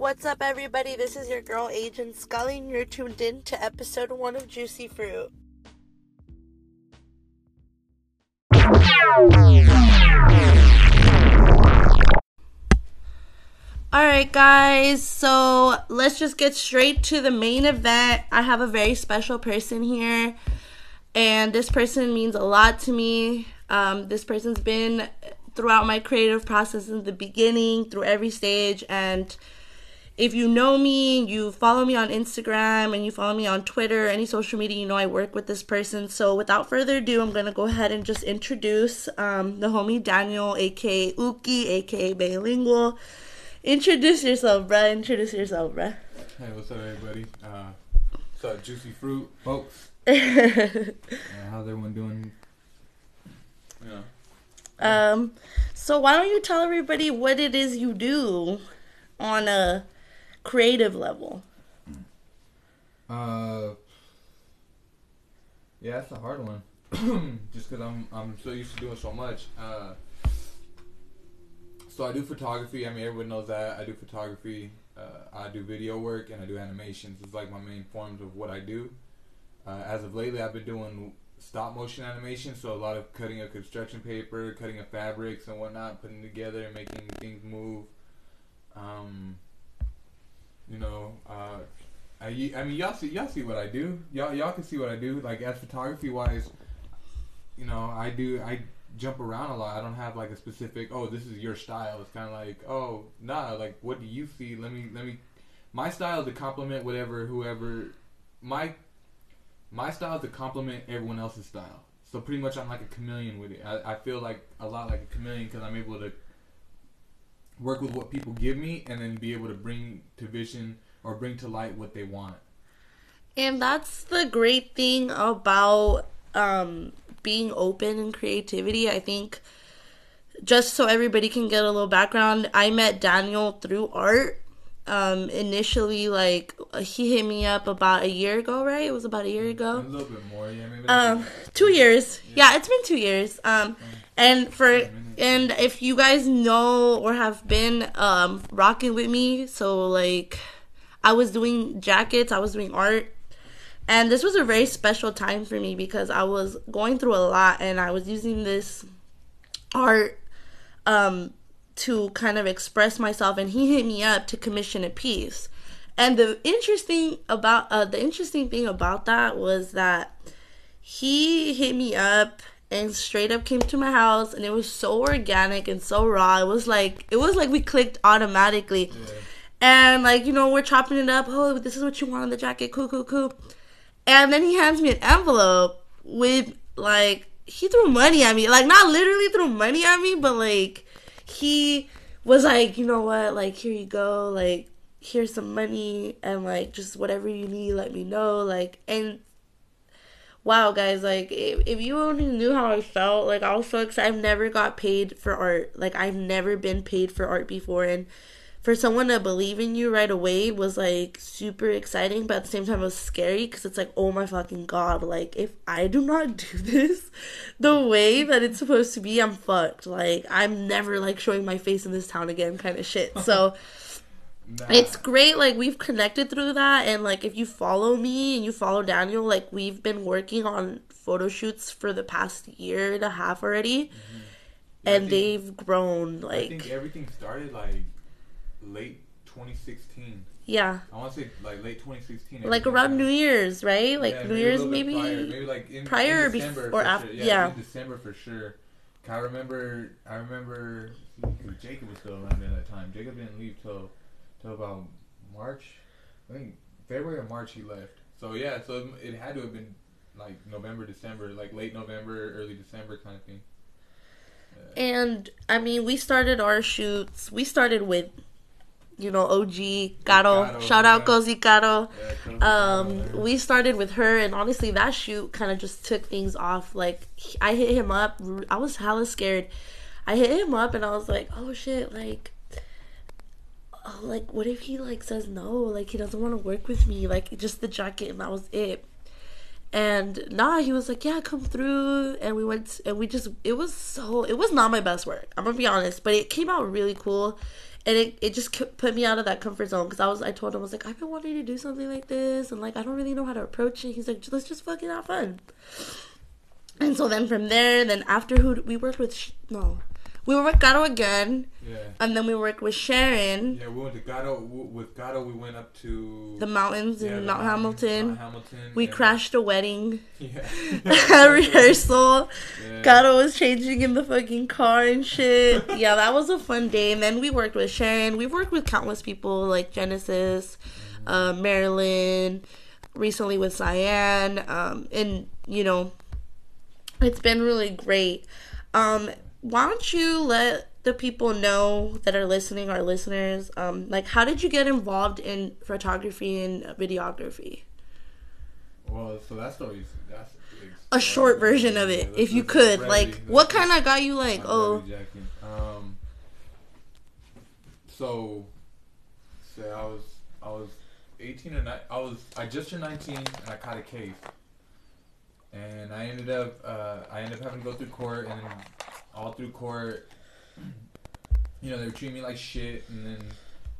What's up, everybody? This is your girl, Agent Scully, and you're tuned in to episode one of Juicy Fruit. Alright, guys, so let's just get straight to the main event. I have a very special person here, and this person means a lot to me. Um, this person's been throughout my creative process in the beginning, through every stage, and if you know me, you follow me on Instagram and you follow me on Twitter, any social media, you know I work with this person. So without further ado, I'm gonna go ahead and just introduce um, the homie Daniel, aka Uki, aka Bilingual. Introduce yourself, bruh. Introduce yourself, bruh. Hey, what's up, everybody? Uh, what's up, Juicy Fruit, folks? uh, how's everyone doing? Yeah. Um, so why don't you tell everybody what it is you do on a creative level? Uh, yeah, that's a hard one. Just because I'm I'm so used to doing so much. Uh, so I do photography. I mean, everyone knows that I do photography. Uh, I do video work and I do animations. It's like my main forms of what I do. Uh, as of lately, I've been doing stop motion animation, so a lot of cutting of construction paper, cutting of fabrics and whatnot, putting together and making things move. Um, you know, uh, I, I mean, y'all see, y'all see what I do. Y'all, y'all can see what I do. Like as photography wise, you know, I do, I jump around a lot. I don't have like a specific. Oh, this is your style. It's kind of like, oh, nah. Like, what do you see? Let me, let me. My style is to complement whatever, whoever. My, my style is to complement everyone else's style. So pretty much, I'm like a chameleon with it. I, I feel like a lot like a chameleon because I'm able to work with what people give me and then be able to bring to vision or bring to light what they want. And that's the great thing about um, being open and creativity. I think just so everybody can get a little background, I met Daniel through art. Um, initially, like he hit me up about a year ago, right? It was about a year ago. A little bit more, yeah, maybe. Um, two years. Yeah. yeah, it's been two years. Um, and for and if you guys know or have been um rocking with me, so like I was doing jackets, I was doing art. And this was a very special time for me because I was going through a lot and I was using this art um to kind of express myself and he hit me up to commission a piece. And the interesting about uh, the interesting thing about that was that he hit me up and straight up came to my house and it was so organic and so raw. It was like it was like we clicked automatically. Yeah. And like, you know, we're chopping it up. Oh, this is what you want on the jacket. Cool, cool, cool. And then he hands me an envelope with like he threw money at me. Like not literally threw money at me, but like he was like, you know what, like here you go, like here's some money and like just whatever you need, let me know. Like and wow, guys, like if, if you only knew how I felt, like I was so excited. I've never got paid for art. Like I've never been paid for art before, and for someone to believe in you right away was like super exciting, but at the same time it was scary because it's like, oh my fucking god, like if I do not do this the way that it's supposed to be, I'm fucked. Like I'm never like showing my face in this town again, kind of shit. So. Nah. It's great, like we've connected through that, and like if you follow me and you follow Daniel, like we've been working on photo shoots for the past year and a half already, mm-hmm. and think, they've grown. Like I think everything started like late 2016. Yeah. I want to say like late 2016. Like around New Year's, right? Like yeah, New Year's maybe. Prior, maybe like in, prior in December or after. Sure. Yeah, yeah. December for sure. I remember. I remember. Jacob was still around at that time. Jacob didn't leave till till about March. I think February or March he left. So yeah, so it had to have been like November, December, like late November, early December kind of thing. Yeah. And I mean, we started our shoots. We started with, you know, OG Caro. Shout out Cozy Caro. Yeah, um, we started with her, and honestly, that shoot kind of just took things off. Like I hit him up. I was hella scared. I hit him up, and I was like, "Oh shit!" Like oh, like, what if he like says no? Like, he doesn't want to work with me. Like, just the jacket, and that was it. And nah, he was like, yeah, come through. And we went, and we just, it was so, it was not my best work. I'm gonna be honest, but it came out really cool. and it, it just put me out of that comfort zone because I was I told him I was like I've been wanting to do something like this and like I don't really know how to approach it. He's like let's just fucking have fun. And so then from there, then after who we worked with, no, we were with Gato again, Yeah. and then we worked with Sharon, Yeah, we went to Gato. With Gato, we went up to the mountains yeah, in Mount Hamilton. Mount Hamilton. We and- crashed a wedding Yeah. at rehearsal. Yeah. Gato was changing in the fucking car and shit. yeah, that was a fun day. And then we worked with Sharon. We've worked with countless people like Genesis, uh, Marilyn, recently with Cyan. Um, and, you know, it's been really great. Um, why don't you let the people know that are listening, our listeners, um, like how did you get involved in photography and videography? Well, so that story's that's A short version of it, if you could. Like, what kind of got you like, oh, Um. So, say I was I was eighteen or ni- I was I just turned nineteen and I caught a case, and I ended up uh, I ended up having to go through court and then all through court, you know they were treating me like shit and then.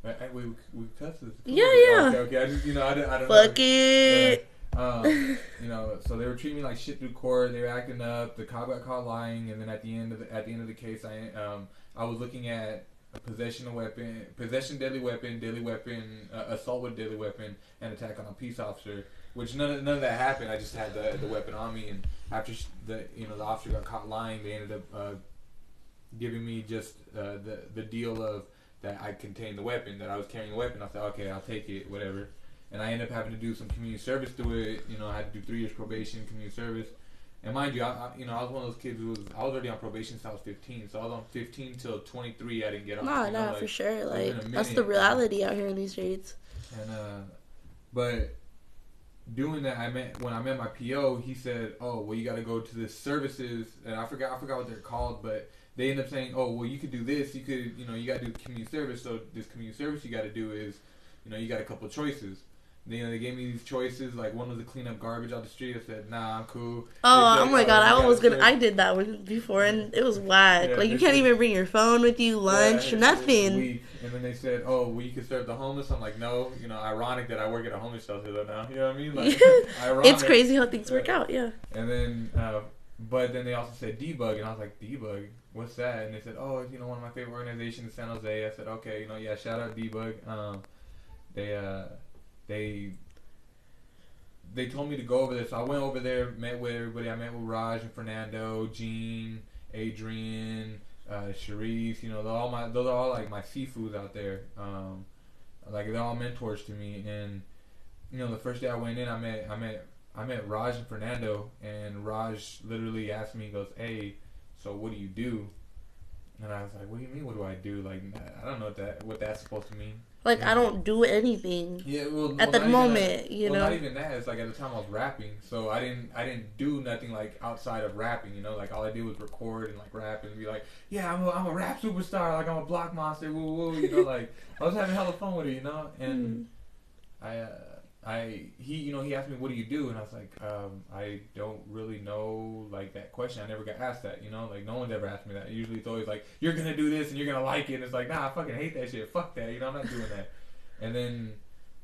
I, I, we we cuss this. Yeah, yeah. Okay, okay. I just you know I, don't- I don't know. fuck it? Um, you know, so they were treating me like shit through court. They were acting up. The cop got caught lying, and then at the end of the at the end of the case, I um I was looking at possession of weapon, possession deadly weapon, deadly weapon, uh, assault with deadly weapon, and attack on a peace officer. Which none of, none of that happened. I just had the the weapon on me, and after the you know the officer got caught lying, they ended up uh, giving me just uh, the the deal of that I contained the weapon, that I was carrying a weapon. I said, okay, I'll take it, whatever and I ended up having to do some community service through it. You know, I had to do three years probation, community service. And mind you, I, I you know I was one of those kids who was I was already on probation since I was 15. So I was on 15 till 23. I didn't get off. Nah, you know, nah, like, for sure. Like that's the reality out here in these streets. And uh, but doing that, I met when I met my PO. He said, "Oh, well, you got to go to this services," and I forgot I forgot what they're called, but they end up saying, "Oh, well, you could do this. You could, you know, you got to do community service. So this community service you got to do is, you know, you got a couple of choices." They, you know, they gave me these choices. Like one was to clean up garbage out the street. I said, "Nah, I'm cool." Oh, oh my god, I was gonna. I did that one before, and it was whack. Yeah, like you can't said- even bring your phone with you, lunch, Yeah, nothing. And then they said, "Oh, well, you can serve the homeless." I'm like, "No." You know, ironic that I work at a homeless shelter though now. You know what I mean? Like, it's crazy how things work out. Yeah. And then, uh, but then they also said De-Bug, and I was like, De-Bug, what's that? And they said, oh, you know, one of my favorite organizations, San Jose. I said, okay, you know, yeah, shout out De-Bug. Um, they, uh, they, they told me to go over there, so I went over there, met with everybody. I met with Raj and Fernando, Gene, Adrian, uh, Sharice. You know, all my, those are all like my seafoods out there. Um, like they're all mentors to me, and you know, the first day I went in, I met, I met I met Raj and Fernando, and Raj literally asked me, he goes, "Hey, so what do you do?" And I was like, "What do you mean? What do I do? Like, I don't know what that what that's supposed to mean." Like I don't do anything Yeah, well, at well, the even moment. that. You well, know. not even that. It's like at the time I was rapping, so I didn't I didn't do nothing like outside of rapping. You know, like all I did was record and like rap and be like, "Yeah, I'm a, I'm a rap superstar. Like I'm a block monster. Woo woo." You know, like I was having hella fun with it. You know, and Mm. I, uh, I, he, you know, he asked me, "What do you do?" And I was like, um, "I don't really know, like that question. I never got asked that. You know, like no one's ever asked me that. Usually, it's always like, "You're gonna do this and you're gonna like it." And it's like, "Nah, I fucking hate that shit. Fuck that. You know, I'm not doing that." And then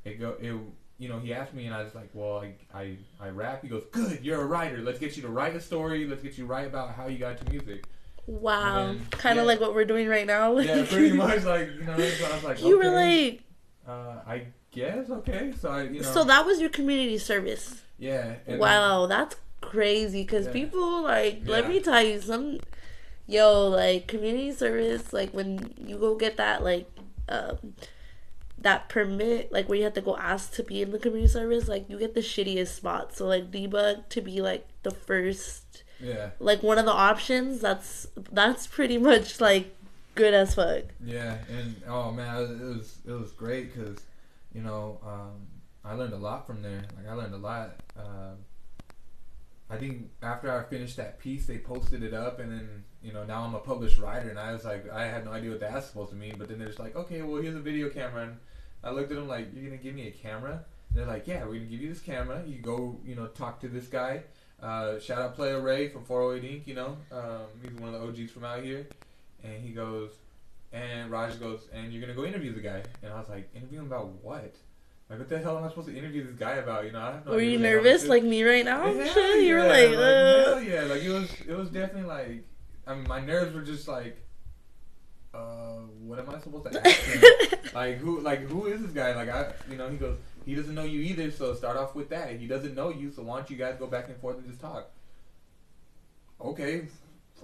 it go, it, you know, he asked me, and I was like, "Well, I, I, I rap." He goes, "Good. You're a writer. Let's get you to write a story. Let's get you to write about how you got to music." Wow. Kind of yeah. like what we're doing right now. Yeah, pretty much. Like, you know, so I was like, you were like, uh, I guess okay. So I, you know, so that was your community service. yeah. wow, that's crazy. Because Yeah. people like, let me tell you, some yo like community service. Like when you go get that like um that permit, like where you have to go ask to be in the community service, like you get the shittiest spot. So like De-Bug to be like the first, Yeah, like one of the options. That's that's pretty much like good as fuck. yeah, and oh man, it was it was great because you know um, I learned a lot from there. Like I learned a lot. Um, I think after I finished that piece, they posted it up, and then you know now I'm a published writer, and I was like, I had no idea what that's supposed to mean. But then they're just like, okay, well here's a video camera, and I looked at them like, you're gonna give me a camera? And they're like, yeah, we're gonna give you this camera. You go, you know, talk to this guy. Uh, shout out Player Ray from 408 Inc. You know, um, he's one of the OGs from out here, and he goes, And Raj goes, and you're gonna go interview the guy. And I was like, interview him about what? Like, what the hell am I supposed to interview this guy about? You know, I have no Were you what the hell nervous like me right now? Hell Shit, you were yeah, like, uh. hell yeah, like it was, it was definitely like, I mean, my nerves were just like, uh, what am I supposed to ask him? like who, like who is this guy? Like I, you know, he goes, he doesn't know you either, so start off with that. He doesn't know you, so why don't you guys go back and forth and just talk? Okay,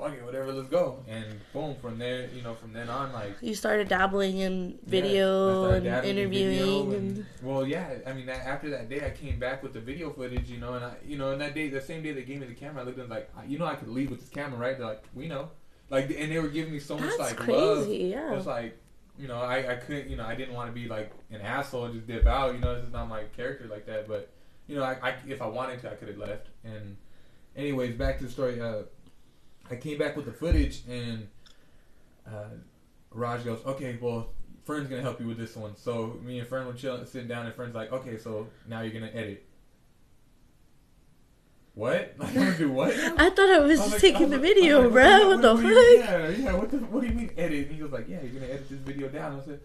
fuck it, whatever, let's go. And boom, from there, you know, from then on, like you started dabbling in video started and dabbling in video interviewing and- and, well, yeah. I mean, that, after that day, I came back with the video footage, you know, and I, you know, and that day, the same day they gave me the camera, I looked at them like, I- you know, I could leave with this camera, right? They're like, we know, like, and they were giving me so much that's like love. crazy. Yeah. It's like, you know, I, I couldn't, you know, I didn't want to be like an asshole and just dip out. You know, this is not my character like that. But, you know, I, I if I wanted to, I could have left. And, anyways, back to the story. Uh, I came back with the footage, and uh, Raj goes, "Okay, well, friend's gonna help you with this one." So me and friend were chilling, sitting down, and friend's like, "Okay, so now you're gonna edit." What? Like, I'm gonna do what? I thought I was I just like- taking the video, like, bro. What, the fuck? Yeah, yeah. What the? What do you mean edit? And he was like, yeah, you're gonna edit this video down. I said,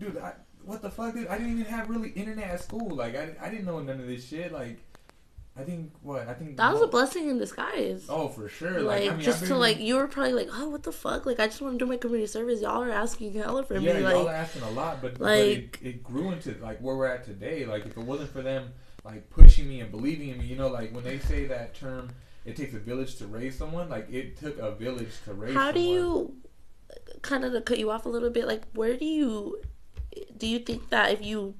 dude, I, what the fuck? Dude? I didn't even have really internet at school. Like, I, I didn't know none of this shit. Like, I think what? I think That was a blessing in disguise. Oh, for sure. like, Like, I mean, just I've to like, you were probably like, oh, what the fuck? Like, I just want to do my community service. Y'all are asking hella for yeah, me. Yeah, y'all Like, are asking a lot, but, like- but it, it grew into like where we're at today. Like, if it wasn't for them like pushing me and believing in me, you know, like when they say that term, it takes a village to raise someone. Like, it took a village to raise. how do you, kind of to cut you off a little bit? Like, where do you, do you think that if you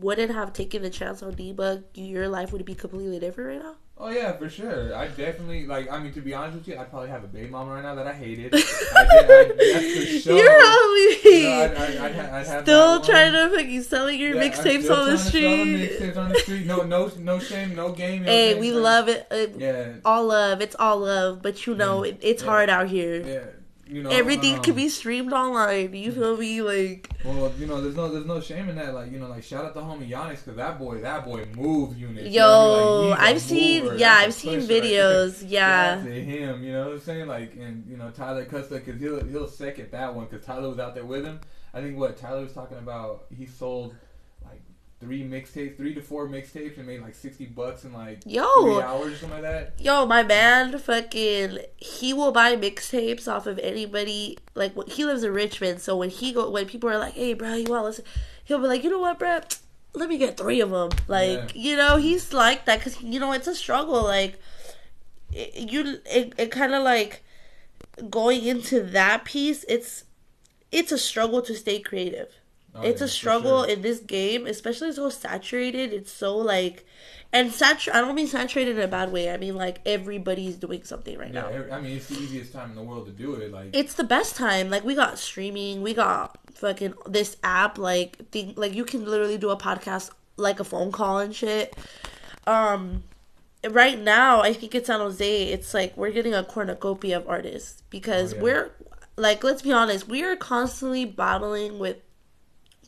wouldn't have taken the chance on De-Bug, your life would be completely different right now? Oh yeah, for sure. I definitely like. I mean, to be honest with you, I probably have a baby mama right now that I hated. I did, I, that's for sure. You're probably You know, I'd, I'd, I'd, I'd have still trying to fucking selling your Yeah, mixtapes on the trying to sell them street. Mixtapes on the street. No, no, no shame, no game. you Hey, I'm we love it. Uh, Yeah, all love. It's all love, but you know Yeah. it, it's Yeah. hard out here. yeah. You know, Everything um, can be streamed online. You feel me? Like Well, you know, there's no, there's no shame in that. Like, you know, like shout out to homie Giannis because that boy, that boy move units. You know yo? Like, I've seen mover. yeah, That's I've seen right videos. Shout Yeah, to him, you know what I'm saying? Like, and you know Tyler Custa because he'll he'll second that one because Tyler was out there with him. I think what Tyler was talking about, he sold three mixtapes, three to four mixtapes, and made like sixty bucks in like three yo, hours or something like that. yo, my man, fucking, he will buy mixtapes off of anybody. Like he lives in Richmond, so when he go, when people are like, "Hey, bro, you want to listen?" He'll be like, "You know what, bro." Let me get three of them. Like you know, he's like that because you know it's a struggle. Like it, you, it, it kind of like going into that piece. It's it's a struggle to stay creative. Oh, it's yeah, a struggle sure. in this game, especially so saturated. It's so like, and satur. I don't mean saturated in a bad way. I mean like everybody's doing something right Yeah, now. every- I mean it's the easiest time in the world to do it. Like, It's the best time. Like we got streaming, we got fucking this app. Like thing, like you can literally do a podcast like a phone call and shit. Um, right now I think it's San Jose. It's like we're getting a cornucopia of artists because Oh, yeah. we're like let's be honest, we are constantly battling with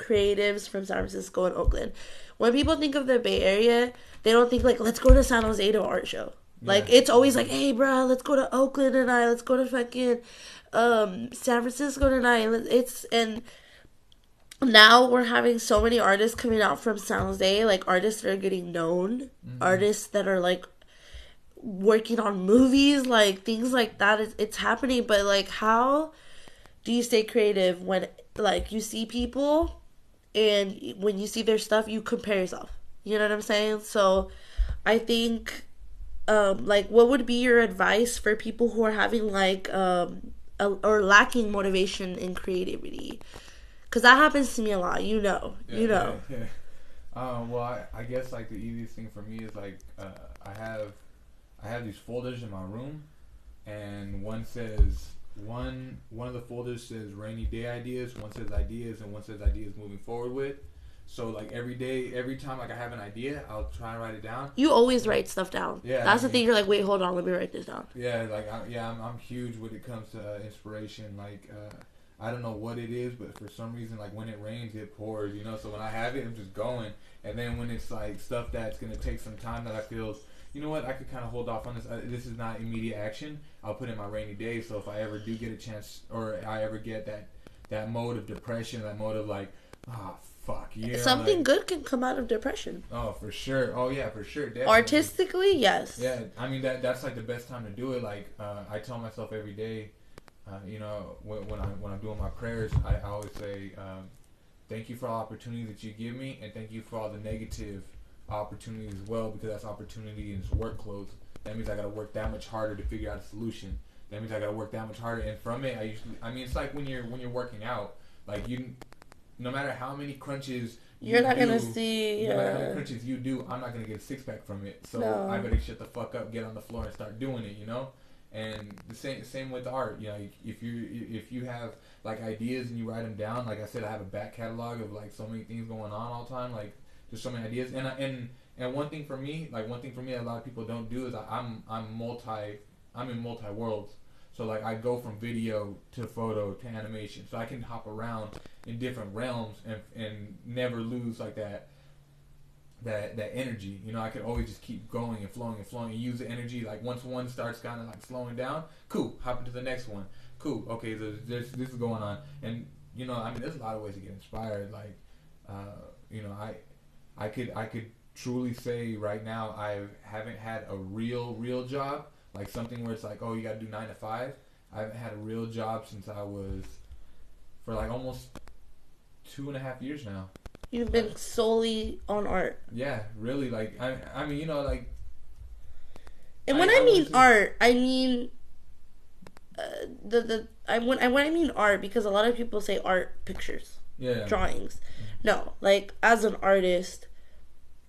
creatives from San Francisco and Oakland. When people think of the Bay Area, they don't think like let's go to San Jose to an art show. Like it's always like, hey, bro, let's go to Oakland tonight. Let's go to fucking um, San Francisco tonight. It's and now we're having so many artists coming out from San Jose, like artists that are getting known, artists that are like working on movies, like things like that. It's, it's happening, but like, how do you stay creative when like you see people and when you see their stuff, you compare yourself? You know what I'm saying? So, I think, um, like, what would be your advice for people who are having like um a, or lacking motivation in creativity? Because that happens to me a lot. You know, Yeah, you know. Yeah, yeah. Um, well, I, I guess like the easiest thing for me is like uh, I have I have these folders in my room, and one says one one of the folders says rainy day ideas, one says ideas, and one says ideas moving forward with. So like every day, every time like I have an idea, I'll try and write it down. You always write stuff down. Yeah, that's I the thing. You're like, wait, hold on, let me write this down. Yeah, like I, yeah, I'm, I'm huge when it comes to uh, inspiration. Like uh, I don't know what it is, but for some reason, like when it rains, it pours. You know, so when I have it, I'm just going. And then when it's like stuff that's gonna take some time that I feel, you know what, I could kind of hold off on this. This is not immediate action. I'll put in my rainy day. So if I ever do get a chance, or I ever get that that mode of depression, that mode of like, ah, fuck yeah. Something like, good can come out of depression. Oh, for sure. Oh yeah, for sure. Definitely. Artistically, yes. Yeah, I mean that that's like the best time to do it. Like uh, I tell myself every day, uh, you know, when, when I when I'm doing my prayers, I, I always say, um, thank you for all the opportunities that you give me, and thank you for all the negative opportunities as well, because that's opportunity and it's work clothes. That means I got to work that much harder to figure out a solution. That means I got to work that much harder, and from it, I usually, I mean, it's like when you're when you're working out, like you, no matter how many crunches. You're you not do, gonna see. no matter how many crunches you do, I'm not gonna get a six pack from it. So No. I better shut the fuck up, get on the floor, and start doing it. You know. And the same same with art. You know, if you if you have like ideas and you write them down, like I said, I have a back catalog of like so many things going on all the time. Like there's so many ideas. And I, and and one thing for me, like one thing for me, a lot of people don't do is I, I'm I'm multi I'm in multi worlds. So like I go from video to photo to animation, so I can hop around in different realms and and never lose like that that that energy. You know, I could always just keep going and flowing and flowing and use the energy. Like once one starts kind of like slowing down, cool, hop into the next one. Cool, okay, so this this is going on, and you know, I mean, there's a lot of ways to get inspired. Like, uh, you know, I I could I could truly say right now I haven't had a real real job like something where it's like oh you got to do nine to five. I haven't had a real job since I was for like almost two and a half years now. You've been solely on art. Yeah, really. Like I, I mean, you know, like And when I- I, I mean art, I mean uh, the the I when I when I mean art because a lot of people say art pictures, yeah, drawings. No, like as an artist,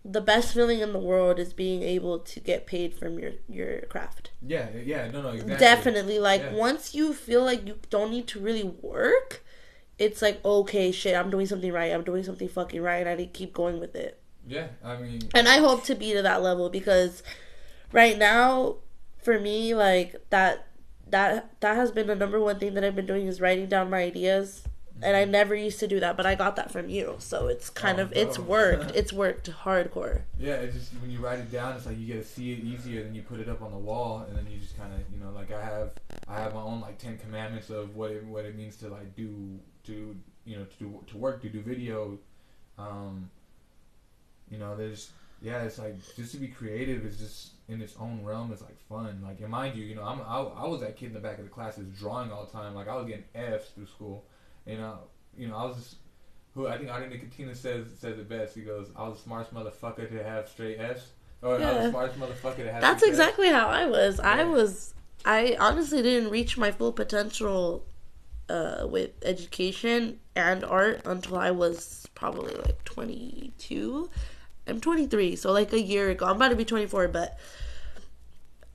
the best feeling in the world is being able to get paid from your your craft. yeah, yeah. No, no, exactly. Definitely, like Yeah. once you feel like you don't need to really work, it's like okay, shit, I'm doing something right. I'm doing something fucking right, and I need to keep going with it. Yeah, I mean, And I hope to be to that level because right now, for me, like that that that has been the number one thing that I've been doing is writing down my ideas. And I never used to do that, but I got that from you. So it's kind Oh, of it's worked. It's worked hardcore. yeah. It's just when you write it down, it's like you get to see it easier than you put it up on the wall, and then you just kind of, you know, like I have, I have my own like ten commandments of what it what it means to like do to you know to do to work to do video. Um, you know, there's yeah, it's like just to be creative is just in its own realm it's like fun. Like, and mind you, you know, I'm I, I was that kid in the back of the class that's drawing all the time. Like, I was getting Fs through school, you know, you know, I was just who I think Adi Nicotina says says it best. He goes, "I was the smartest motherfucker to have straight Fs." Or I was the smartest motherfucker to have. That's straight Fs." exactly how I was. I was I honestly didn't reach my full potential uh, with education and art until I was probably like 22. I'm 23, so like a year ago. I'm about to be 24, but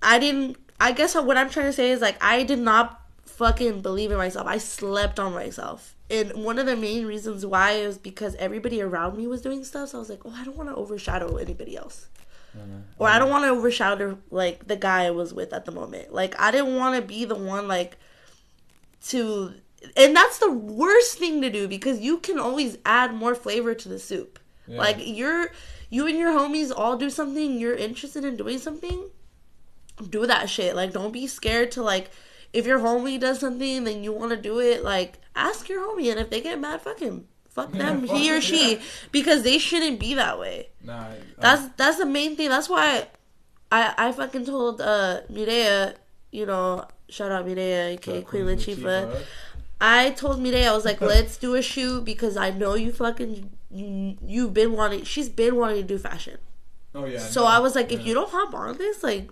I didn't. I guess what I'm trying to say is like I did not fucking believe in myself. I slept on myself. And one of the main reasons why is because everybody around me was doing stuff. So I was like, oh, I don't want to overshadow anybody else Mhm. or I don't want to overshadow like the guy I was with at the moment. Like I didn't want to be the one like to and that's the worst thing to do because you can always add more flavor to the soup. Yeah. Like you're you and your homies all do something, you're interested in doing something, do that shit. Like don't be scared to like if your homie does something then you want to do it, like ask your homie and if they get mad, fuck him. Fuck Yeah, them, fuck he or she, yeah. because they shouldn't be that way. Nah, uh, That's that's the main thing. That's why I I fucking told uh Mireya, you know, shout out Mireya, aka Queen Latifah. I told Mireya I was like, let's do a shoot because I know you fucking you, you've been wanting. She's been wanting to do fashion. Oh yeah. So no, I was like, if you don't hop on this, like,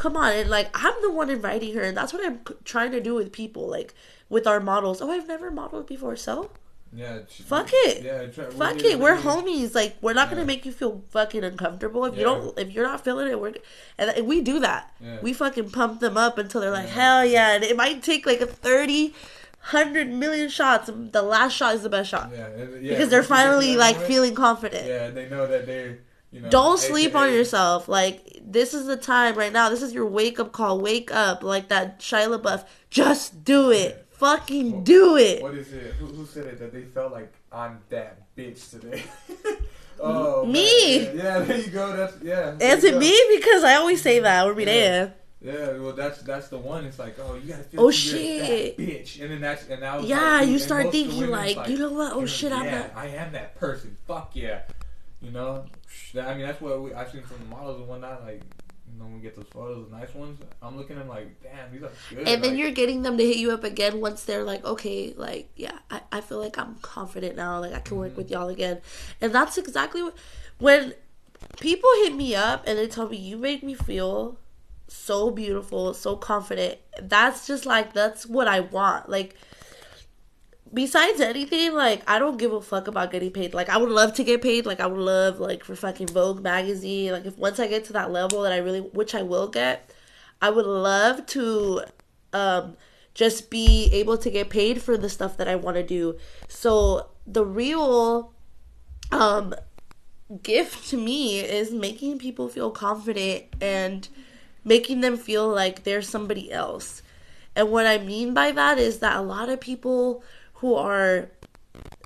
come on. And like, I'm the one inviting her, and that's what I'm trying to do with people, like with our models. Oh, I've never modeled before, so yeah, fuck it. Yeah, try, fuck it. We're homies. Like, we're not gonna make you feel fucking uncomfortable if you don't. If you're not feeling it, we're and and we do that. Yeah. We fucking pump them up until they're like, Yeah. hell yeah. And it might take like a thirty, hundred million shots. The last shot is the best shot Yeah, yeah, because they're once you get to finally like feeling confident. Yeah, they know that they're. You know, Don't sleep on yourself. Like this is the time right now. This is your wake up call. Wake up, like that Shia LaBeouf. Just do it. Fucking do it. What is it? Who, who said it? That they felt like I'm that bitch today. oh, Me. Yeah, yeah, there you go. That's yeah. Is it me? Because I always say that. Or Yeah. there. Yeah, well, that's that's the one. It's like, oh, you gotta feel. Oh, shit. bitch, and then that's and that was Yeah, like, you start most of the thinking, women's like, you know what? Oh, yeah, shit, I'm yeah, that- I am that person. Fuck yeah, you know. I mean, that's what we, I've seen from the models and whatnot. Like, you know, when we get those photos, the nice ones. I'm looking at them like, damn, these are good. And then like, you're getting them to hit you up again once they're like, okay, like, yeah, I, I feel like I'm confident now. Like, I can work Mhm. with y'all again. And that's exactly what, when people hit me up and they tell me, you make me feel so beautiful, so confident. That's just like, that's what I want. Like, besides anything, like, I don't give a fuck about getting paid. Like, I would love to get paid. Like, I would love, like, for fucking Vogue magazine. Like, if once I get to that level that I really, which I will get, I would love to um just be able to get paid for the stuff that I want to do. So the real um gift to me is making people feel confident and making them feel like they're somebody else. And what I mean by that is that a lot of people who are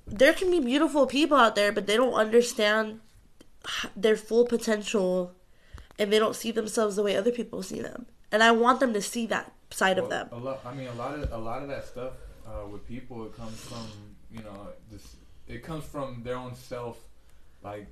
there can be beautiful people out there but they don't understand their full potential and they don't see themselves the way other people see them. And I want them to see that side of them. A lot. I mean, a lot of a lot of that stuff uh, with people, it comes from you know this. It comes from their own self, like.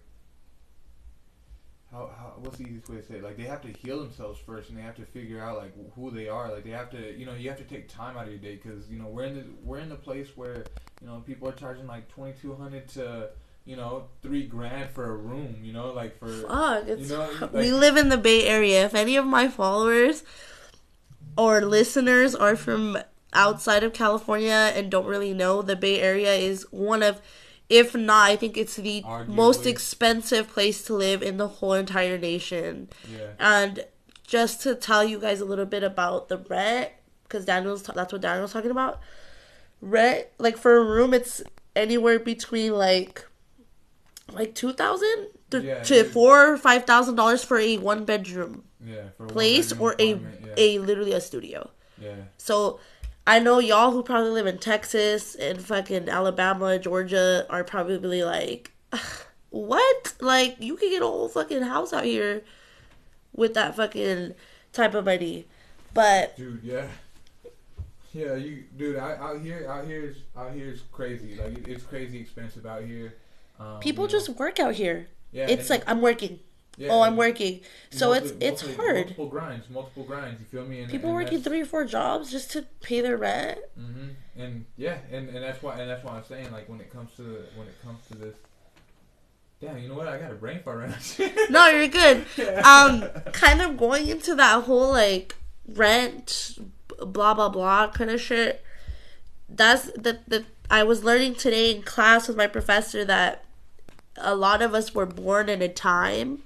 How, how what's the easiest way to say it? Like they have to heal themselves first, and they have to figure out like who they are. Like they have to, you know, you have to take time out of your day because you know we're in the we're in the place where you know people are charging like twenty two hundred to you know three grand for a room. You know, like for Fuck, it's, know, we live in the Bay Area. If any of my followers or listeners are from outside of California and don't really know, the Bay Area is one of, if not, I think it's the Arguably. most expensive place to live in the whole entire nation. yeah. And just to tell you guys a little bit about the rent, because Daniel's that's what Daniel's talking about. Rent, like for a room, it's anywhere between like like two thousand to, Yeah, to four or five thousand dollars for a one bedroom Yeah, for a place one-bedroom or a yeah. a literally a studio. yeah. So I know y'all who probably live in Texas and fucking Alabama, Georgia are probably like, what? Like you could get a whole fucking house out here with that fucking type of money. But Dude, yeah. Yeah, you, dude. I, out here, out here is out here is crazy. Like it- it's crazy expensive out here. Um, people you know, just work out here. yeah, it's like I'm working. Yeah, oh, I'm working. So it's multiple- it's multiple- hard. Multiple grinds, multiple grinds. You feel me? And, People and working three or four jobs just to pay their rent. Mm-hmm. And yeah, and, and that's why and that's why I'm saying like when it comes to when it comes to this. Damn, you know what? I got a brain fart right now. No, you're good. Um, kind of going into that whole like rent, blah blah blah kind of shit. That's the the I was learning today in class with my professor that a lot of us were born in a time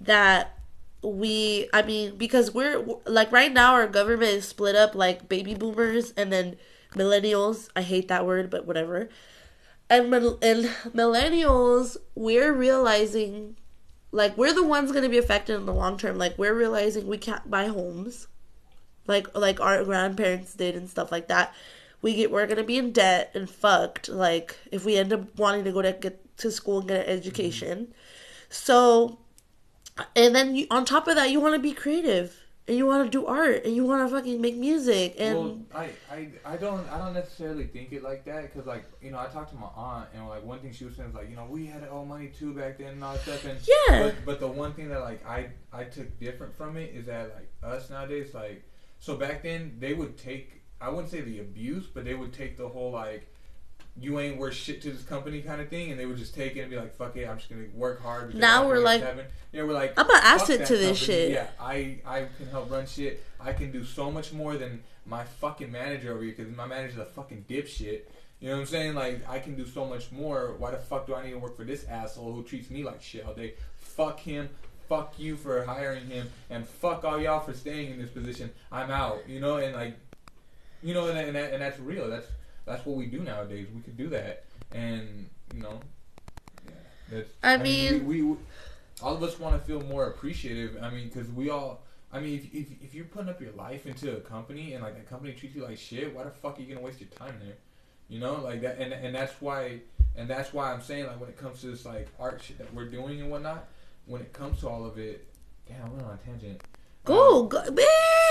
that we I mean because we're like right now our government is split up like baby boomers and then millennials. I hate that word, but whatever. And and millennials, we're realizing like we're the ones going to be affected in the long term. Like we're realizing we can't buy homes, like like our grandparents did and stuff like that. We get we're going to be in debt and fucked. Like if we end up wanting to go to get to school and get an mm-hmm. education, so and then you, on top of that, you want to be creative and you want to do art and you want to fucking make music and well, I, I, I don't I don't necessarily think it like that because like you know I talked to my aunt and like one thing she was saying is like you know we had to owe money too back then and all that stuff and Yeah. but, but the one thing that like I I took different from it is that like us nowadays like so back then they would take I wouldn't say the abuse but they would take the whole like you ain't worth shit to this company kind of thing and they would just take it and be like fuck it I'm just gonna work hard Now we're like, seven. yeah we're like I'm an asset to this shit. yeah I I can help run shit. I can do so much more than my fucking manager over here because my manager's a fucking dipshit. You know what I'm saying? Like I can do so much more. Why the fuck do I need to work for this asshole who treats me like shit all day? Fuck him. Fuck you for hiring him, and fuck all y'all for staying in this position. I'm out. You know, and like, you know, and, and, that, and that's real. That's that's what we do nowadays. We could do that, and you know, yeah, that's, I mean- we, we all of us want to feel more appreciative. I mean, because we all. I mean, if, if if you're putting up your life into a company and like that company treats you like shit, why the fuck are you gonna waste your time there? You know, like that, and and that's why, and that's why I'm saying like when it comes to this like art shit that we're doing and whatnot, when it comes to all of it, damn, I went on a tangent. Go, go, man.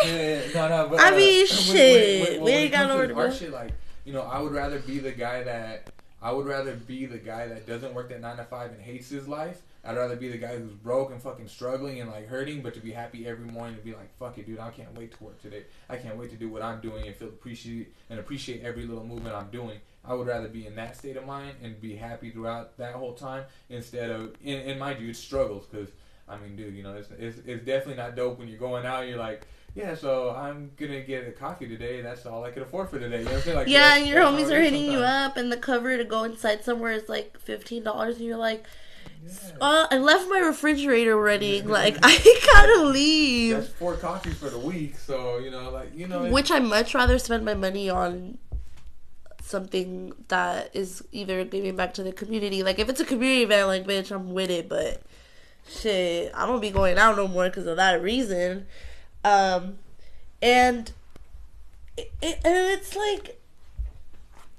Yeah, no, no, but, I uh, mean, when- shit. when- when- We ain't got no nowhere to to art shit, like you know, I would rather be the guy that I would rather be the guy that doesn't work that nine to five and hates his life. I'd rather be the guy who's broke and fucking struggling and like hurting, but to be happy every morning and be like, "Fuck it, dude! I can't wait to work today. I can't wait to do what I'm doing and feel appreciate and appreciate every little movement I'm doing." I would rather be in that state of mind and be happy throughout that whole time instead of, and, and mind you, it struggles because I mean, dude, you know, it's, it's, it's definitely not dope when you're going out. You're like, yeah, so I'm gonna get a coffee today. That's all I can afford for today. You know what I'm saying? Like, yeah, and your homies are hitting you up, and the cover to go inside somewhere is like fifteen dollars, and you're like, Yeah. "Uh, I left my refrigerator running. Like, I gotta leave." That's four coffees for the week, so you know, like you know, Which I much rather spend my money on something that is either giving back to the community. Like if it's a community event, like bitch, I'm with it. But shit, I don't be going out no more because of that reason. Um, and it, it, it's like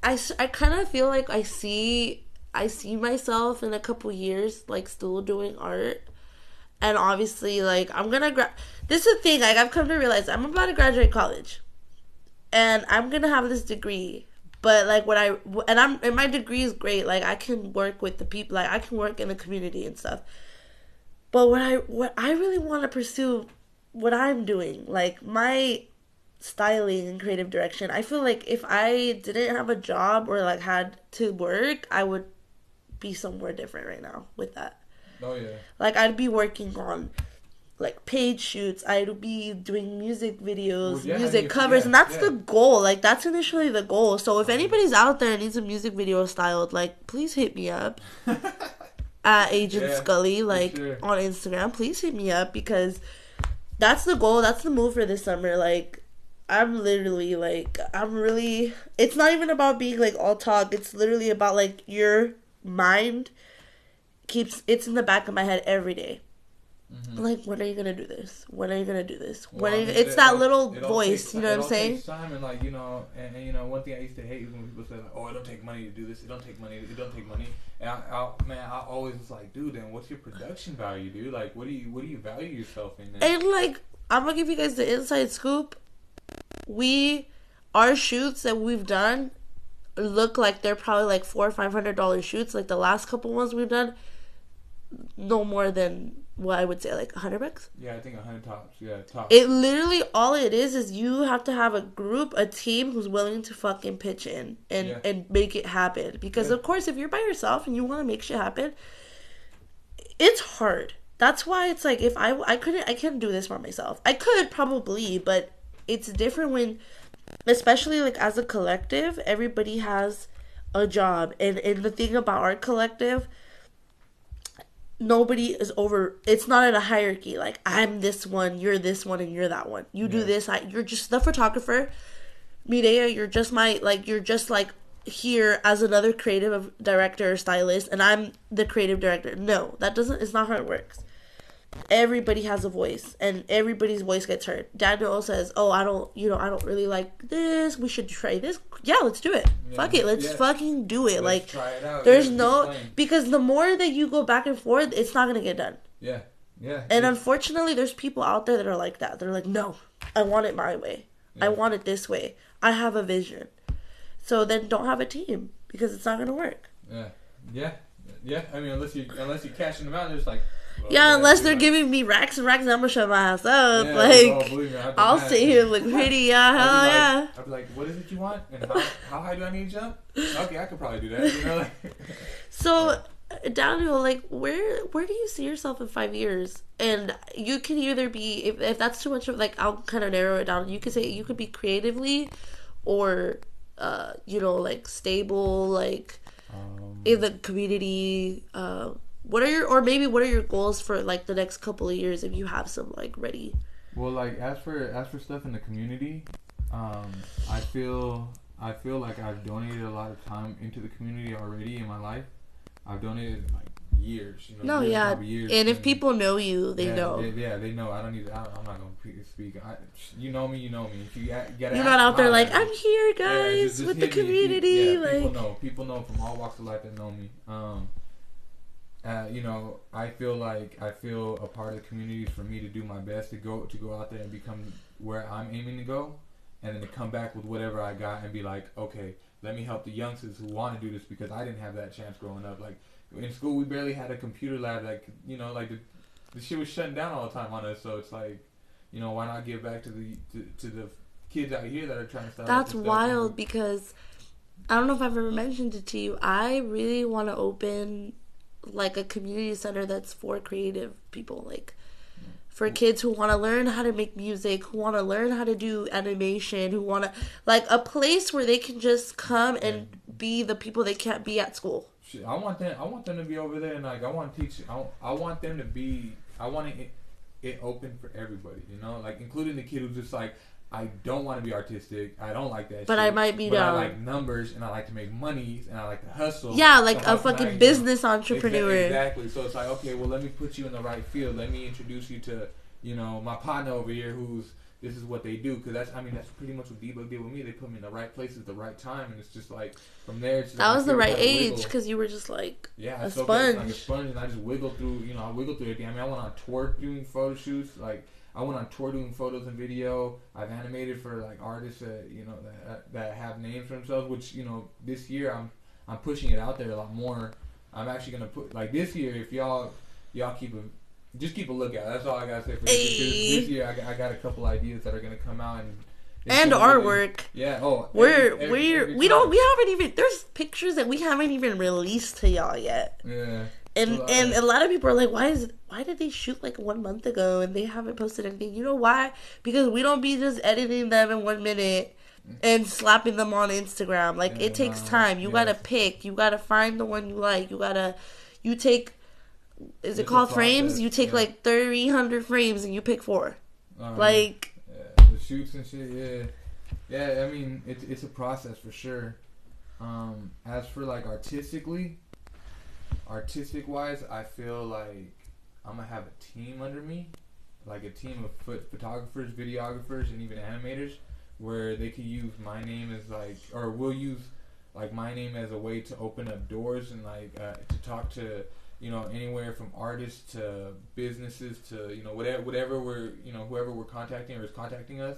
I I kind of feel like I see I see myself in a couple years like still doing art. And obviously like i'm gonna gra- this is the thing like i've come to realize i'm about to graduate college. And i'm gonna have this degree. But like when i and i'm and my degree is great like i can work with the people like i can work in the community and stuff. But what i what i really want to pursue what i'm doing like my styling and creative direction i feel like if i didn't have a job or like had to work i would be somewhere different right now with that oh yeah, like I'd be working on like page shoots. I'd be doing music videos, Well, yeah, music you- covers, yeah, and that's yeah. the goal. Like that's initially the goal. So if anybody's out there and needs a music video styled, like please hit me up at Agent Scully, like sure. on Instagram. Please hit me up because that's the goal. That's the move for this summer. Like I'm literally like I'm really. It's not even about being like all talk. It's literally about like your mind keeps. It's in the back of my head every day. Mhm. Like, when are you gonna do this? When are you gonna do this? Well, When are you, it's it that all- little it voice, you know what I'm saying? time and like you know, and, and you know, one thing I used to hate is when people say like, "Oh, it don't take money to do this. It don't take money. It don't take money." And I, I man, I always was like, "Dude, then what's your production value, dude? Like, what do you what do you value yourself in?" And like, I'm gonna give you guys the inside scoop. We, our shoots that we've done, look like they're probably like four or five hundred dollar shoots. Like the last couple ones we've done, no more than what I would say like a hundred bucks. yeah, I think a hundred tops. Yeah, tops. It literally all it is is you have to have a group, a team who's willing to fucking pitch in and Yeah. and make it happen. Because Yeah. of course, if you're by yourself and you want to make shit happen, it's hard. That's why it's like if I I couldn't I can't do this by myself. I could probably, but it's different when, especially like as a collective, everybody has a job, and and the thing about our collective nobody is over it's not in a hierarchy like i'm this one you're this one and you're that one. You do this I, you're just the photographer. Mireya, you're just my like you're just like here as another creative director or stylist and i'm the creative director. No that doesn't it's not how it works everybody has a voice and everybody's voice gets heard. Daniel says oh i don't you know i don't really like this. We should try this. Yeah let's do it. Yeah. fuck it. Let's Yeah. fucking do it. Let's like try it out. there's Yeah, no because the more that you go back and forth it's not gonna get done. Yeah, yeah. and unfortunately there's people out there that are like that. They're like no i want it my way. I want it this way. I have a vision. So then don't have a team because it's not gonna work. Yeah, yeah, yeah. I mean, unless you unless you cashing them out, there's like. Well, yeah unless they're giving me racks and racks and i'm gonna shut my ass up Yeah, like me, I've done i'll sit here and look pretty yeah hell like- yeah I'll be like, what is it you want? And how, how high do I need to jump? Okay, I could probably do that. You know, So, Daniel, like, where where do you see yourself in five years? And you can either be, if, if that's too much of, like, I'll kind of narrow it down. You could say you could be creatively, or, uh, you know, like stable, like um, in the community. Uh, what are your, or maybe what are your goals for like the next couple of years if you have some like ready? well, like as for as for stuff in the community, um, I feel I feel like I've donated a lot of time into the community already in my life. I've donated like years. You know, No, years, yeah, years, and if people know you, they yeah, know. They, yeah, they know. I don't need. I, I'm not gonna speak. I, you know me. You know me. If you, you you're not out there like. I'm here, Yeah, guys, just- just with the if you- community. yeah, people know. People know from all walks of life that know me. Um, uh, you know, I feel like I feel a part of the community for me to do my best to go to go out there and become where I'm aiming to go, and then to come back with whatever I got and be like, okay, let me help the youngsters who want to do this because I didn't have that chance growing up. Like in school, we barely had a computer lab. Like you know, like the, the shit was shutting down all the time on us. So it's like, you know, why not give back to the to, to the kids out here that are trying to start. That's wild because I don't know if I've ever mentioned it to you. I really want to open like a community center that's for creative people, like for kids who want to learn how to make music, who want to learn how to do animation, who want to like a place where they can just come and be the people they can't be at school. I want them. I want them to be over there, and like I want to teach. I, I want them to be. I want it, it open for everybody. You know, like including the kid who's just like, I don't want to be artistic. I don't like that. But shit. I might be but. I like numbers and I like to make money and I like to hustle. Yeah, like So a fucking you business know- entrepreneur. Exactly. So it's like, okay, well, let me put you in the right field. Let me introduce you to, you know, my partner over here who's this is what they do because that's I mean that's pretty much what De-Bug did with me. They put me in the right place at the right time, and it's just like from there. It's just That like was the right age because you were just like yeah, a soak up like a sponge. sponge, and I just wiggle through. You know, I wiggle through everything. I mean, I went on tour doing photo shoots. Like, I went on tour doing photos and video. I've animated for like artists that you know that uh, that have names for themselves. Which you know, this year I'm I'm pushing it out there a lot more. I'm actually gonna put like this year. If y'all y'all keep a just keep a lookout. That's all I gotta say for this, year. Hey. this year. I got, I got a couple ideas that are gonna come out and and artwork. Yeah. Oh, We're every- every- we're every we don't we haven't even there's pictures that we haven't even released to y'all yet. Yeah. And and a lot of people are like, why is why did they shoot like one month ago and they haven't posted anything? You know why? Because we don't be just editing them in one minute and slapping them on Instagram. Like Yeah, it takes time. You gotta pick. You gotta find the one you like. You gotta you take. Is it called frames? You take yeah. like three hundred frames and you pick four. Um, Like Yeah, the shoots and shit. Yeah, yeah. I mean, it's it's a process for sure. Um, as for like artistically, artistic wise, I feel like I'm gonna have a team under me, like a team of pho- photographers, videographers, and even animators, where they could use my name as like, or we'll use like my name as a way to open up doors and like uh, to talk to you know anywhere from artists to businesses to you know whatever whatever we're you know whoever we're contacting or is contacting us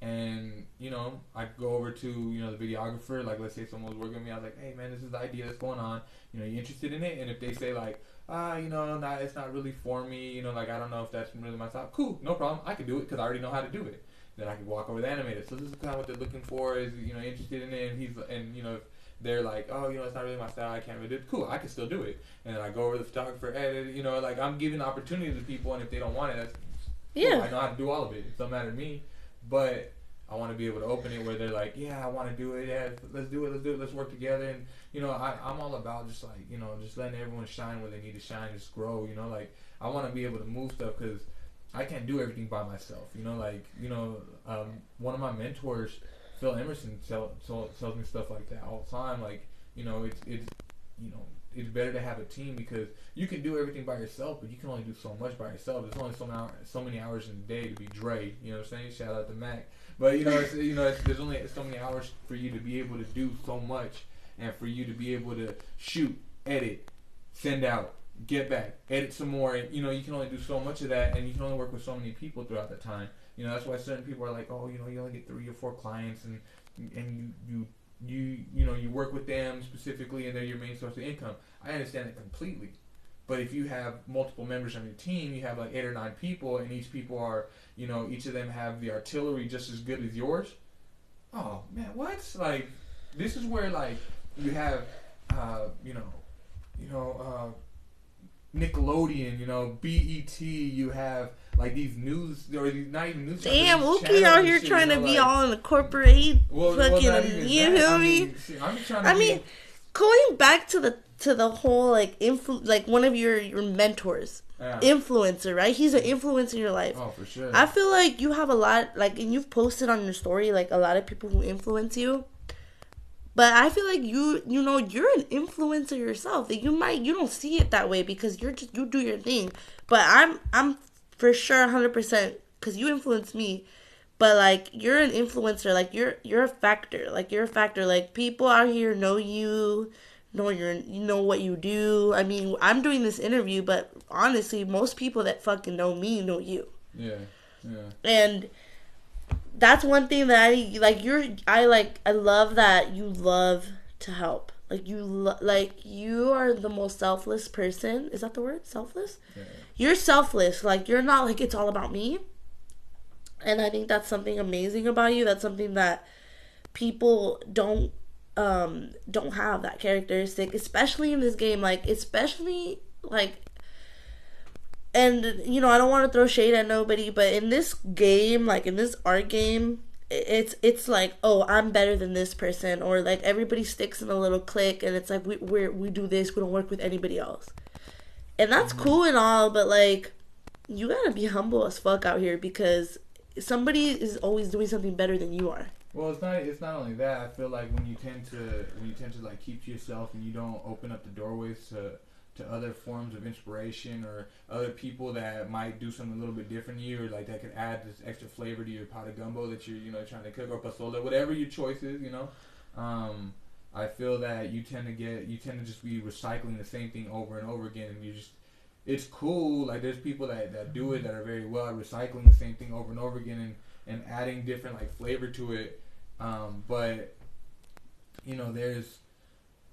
and you know I go over to you know the videographer like let's say someone was working with me I was like hey man this is the idea that's going on you know you interested in it and if they say like ah you know not it's not really for me you know like I don't know if that's really my style cool no problem I can do it because I already know how to do it then I can walk over the animator so this is kind of what they're looking for is you know interested in it and he's and you know if they're like oh you know it's not really my style I can't really do it cool I can still do it and then I go over to the photographer edit you know like I'm giving opportunity to people and if they don't want it that's cool. yeah. I know how to do all of it. It doesn't matter to me. But I want to be able to open it where they're like, yeah, I want to do it. Yeah, let's do it. Let's do it. Let's work together. And you know, I, I'm all about just like you know, just letting everyone shine where they need to shine, just grow. You know, like I want to be able to move stuff because I can't do everything by myself. You know, like you know, um, one of my mentors, Phil Emerson, tell, tell, tells me stuff like that all the time. Like you know, it's it's you know, it's better to have a team because you can do everything by yourself, but you can only do so much by yourself. There's only so many hours, so many hours in a day to be Dre. You know what I'm saying? Shout out to Mac. But you know, it's, you know, it's, there's only so many hours for you to be able to do so much, and for you to be able to shoot, edit, send out, get back, edit some more. And you know, you can only do so much of that, and you can only work with so many people throughout the time. You know, that's why certain people are like, oh, you know, you only get three or four clients, and and you you you you know you work with them specifically, and they're your main source of income. I understand it completely. But if you have multiple members on your team, you have like eight or nine people, and each people are, you know, each of them have the artillery just as good as yours. Oh man, what? Like, this is where like you have, uh, you know, you know, uh, Nickelodeon, you know, BET. You have like these news or these not even news. Damn, Uki out here shit, trying you to be like- all in the corporate well, well, fucking. even you feel I me? mean, shit, I'm trying I mean, going back to the to the whole like influ- like one of your your mentors, yeah. influencer, right? He's an influencer in your life. oh for sure. I feel like you have a lot, like, and you've posted on your story, like, a lot of people who influence you. But I feel like you, you know, you're an influencer yourself. That you might, you don't see it that way because you're just, you do your thing. But I'm, I'm for sure 100% because you influence me. But like, you're an influencer. Like, you're, you're a factor. Like, you're a factor. Like, people out here know you. know your you know what you do. I mean, I'm doing this interview, but honestly, most people that fucking know me know you. Yeah. Yeah. And that's one thing that I like you're I like I love that you love to help. Like you lo- like you are the most selfless person. Is that the word? Selfless? Yeah. You're selfless. Like you're not like it's all about me. And I think that's something amazing about you. That's something that people don't um don't have that characteristic, especially in this game like especially like and you know, I don't want to throw shade at nobody, but in this game, like in this art game, it's it's like oh i'm better than this person or like everybody sticks in a little clique and it's like we we we do this we don't work with anybody else and that's mm-hmm. cool and all but like you gotta be humble as fuck out here because somebody is always doing something better than you are well it's not it's not only that i feel like when you tend to when you tend to like keep to yourself and you don't open up the doorways to to other forms of inspiration or other people that might do something a little bit different to you or like that could add this extra flavor to your pot of gumbo that you're you know trying to cook or pozole whatever your choice is you know? Um, I feel that you tend to get you tend to just be recycling the same thing over and over again and you just it's cool like there's people that, that do it that are very well at recycling the same thing over and over again and, and adding different like flavor to it. Um, but you know there's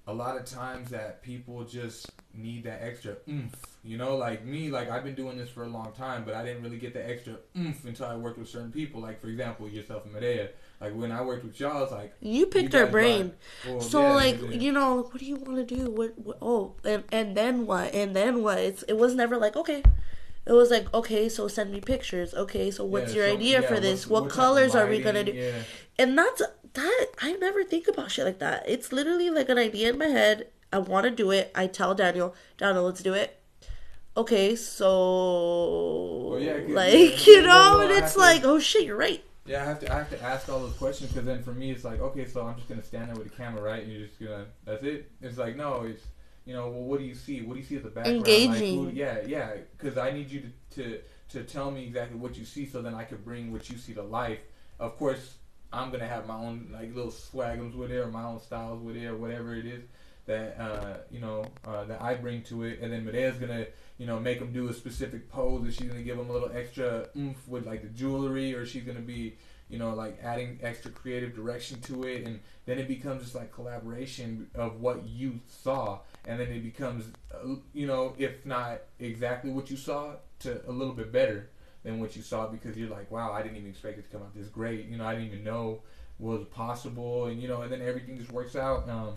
a lot of times that people just need that extra oomph. You know, like me, like I've been doing this for a long time, but I didn't really get the extra oomph until I worked with certain people. Like for example, yourself and Medea. Like when I worked with y'all, it's like you picked you our brain. well, so yeah, like you know, what do you want to do? What, what? Oh, and and then what? And then what? It's it was never like okay. It was like okay, so send me pictures. Okay, so what's yeah, your so, idea yeah, for this? What, what colors are we gonna do? And that's that. I never think about shit like that. It's literally like an idea in my head I want to do it. I tell Daniel, Daniel, let's do it. Okay, so well, yeah, like you know, and it's like, to, oh shit, you're right. Yeah, I have to I have to ask all those questions because then for me it's like, okay, so I'm just gonna stand there with the camera, right? And you're just gonna that's it. It's like no, it's you know, well, what do you see? What do you see at the background? Engaging. Like, who, yeah, yeah, because I need you to, to to tell me exactly what you see, so then I could bring what you see to life. Of course, I'm gonna have my own like little swagums with it, or my own styles with it, or whatever it is that uh, you know uh, that I bring to it, and then Medea's gonna you know make them do a specific pose, and she's gonna give them a little extra oomph with like the jewelry, or she's gonna be you know like adding extra creative direction to it, and then it becomes just like collaboration of what you saw, and then it becomes uh, you know if not exactly what you saw to a little bit better than what you saw because you're like wow I didn't even expect it to come out this great, you know I didn't even know was possible, and you know and then everything just works out. Um,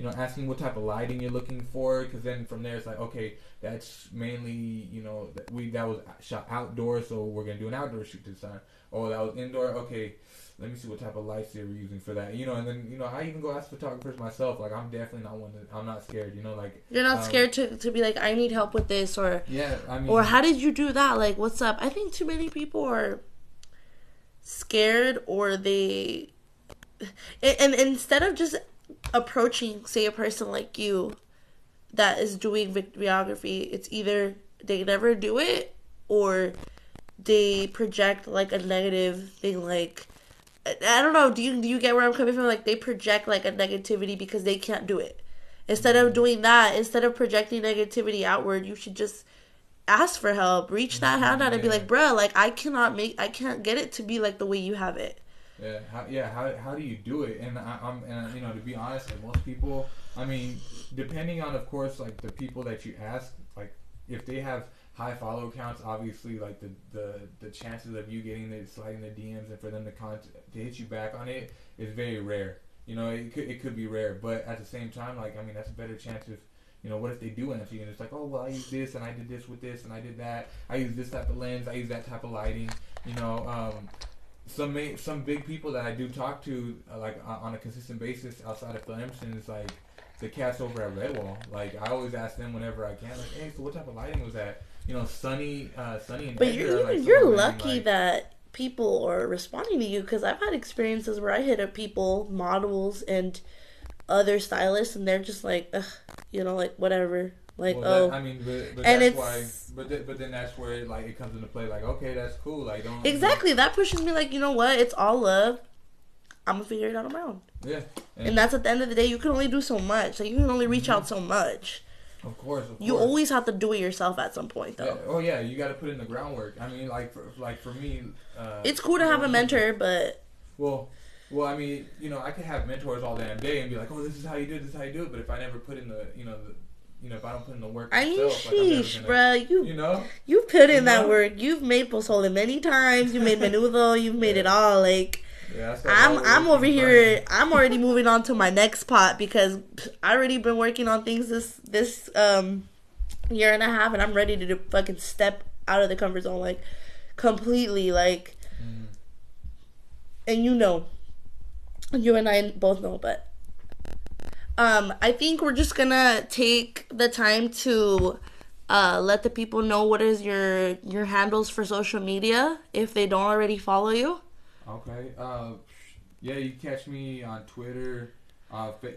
you know, asking what type of lighting you're looking for, because then from there it's like, okay, that's mainly, you know, we that was shot outdoors, so we're gonna do an outdoor shoot this time. Oh, that was indoor. Okay, let me see what type of lights they were using for that. You know, and then you know, I even go ask photographers myself. Like, I'm definitely not one. That, I'm not scared. You know, like you're not um, scared to to be like, I need help with this, or yeah, I mean, or how did you do that? Like, what's up? I think too many people are scared, or they and, and instead of just approaching, say, a person like you that is doing videography, it's either they never do it or they project like a negative thing like I don't know, do you do you get where I'm coming from? Like they project like a negativity because they can't do it. Instead of doing that, instead of projecting negativity outward, you should just ask for help. Reach that hand out and be like, bruh, like I cannot make I can't get it to be like the way you have it. Yeah, how, yeah. How, how do you do it? And I, am and you know to be honest, like most people, I mean, depending on of course like the people that you ask, like if they have high follow counts, obviously like the the, the chances of you getting the sliding the DMs and for them to con- to hit you back on it is very rare. You know, it could it could be rare, but at the same time, like I mean, that's a better chance if you know, what if they do answer you and it's like, oh, well, I use this and I did this with this and I did that. I use this type of lens. I use that type of lighting. You know, um, some some big people that I do talk to uh, like uh, on a consistent basis outside of Emerson is like the cast over at Redwall. Like I always ask them whenever I can, like, hey, so what type of lighting was that? You know, Sunny, uh, Sunny and but Edgar you're like you're lucky like, that people are responding to you because I've had experiences where I hit up people, models, and other stylists, and they're just like, you know, like whatever. Like well, that, oh, I mean, but, but and that's why. But th- but then that's where like it comes into play. Like okay, that's cool. Like don't exactly that pushes me. Like you know what? It's all love. I'm gonna figure it out on my own. Yeah. And that's at the end of the day, you can only do so much. Like you can only reach out so much. Of course, of You course. always have to do it yourself at some point, Yeah. though. Oh yeah, you got to put in the groundwork. I mean, like for like for me, uh, It's cool to have a mentor, but Well, well, I mean, you know, I could have mentors all damn day and be like, "Oh, this is how you do it. This is how you do it." But if I never put in the, you know, the, you know, if I don't put in the work I mean, myself, like, sheesh, gonna- bruh, you You know, you put in You that know? work. You've made pozole many times. You made menudo. You've made it all. Like yeah. I'm, I'm over here. burning. I'm already moving on to my next pot because I already been working on things this this um year and a half, and I'm ready to do, fucking step out of the comfort zone like completely. Like, Mhm. and you know, you and I both know, but um, I think we're just gonna take the time to uh, let the people know what is your your handles for social media if they don't already follow you. Okay. Uh, yeah, you catch me on Twitter. Uh, fa-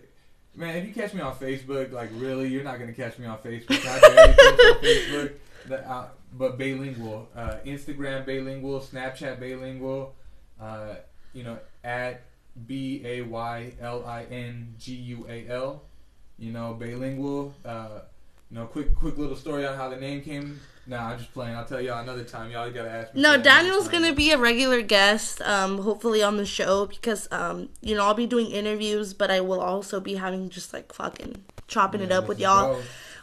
man, if you catch me on Facebook, like really, you're not gonna catch me on Facebook. I on Facebook. The, uh, but bilingual. uh, Instagram bilingual. Snapchat bilingual. uh, you know, at B A Y L I N G U A L, you know, bilingual. Uh, you know, quick, quick little story on how the name came. Nah, I'm just playing. I'll tell y'all another time. Y'all gotta ask me. No, for that another Daniel's gonna be a regular guest, um, hopefully on the show because um, you know, I'll be doing interviews, but I will also be having just like fucking chopping it up with y'all.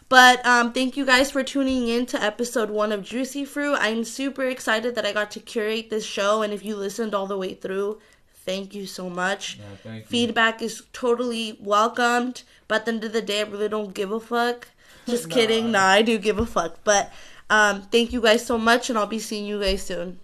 But um, thank you guys for tuning in to episode one of Juicy Fruit. I'm super excited that I got to curate this show, and if you listened all the way through, thank you so much. Yeah, thank you. Feedback is totally welcomed, but at the end of the day, I really don't give a fuck. Just Nah. kidding. Nah, I do give a fuck. But um, thank you guys so much, and I'll be seeing you guys soon.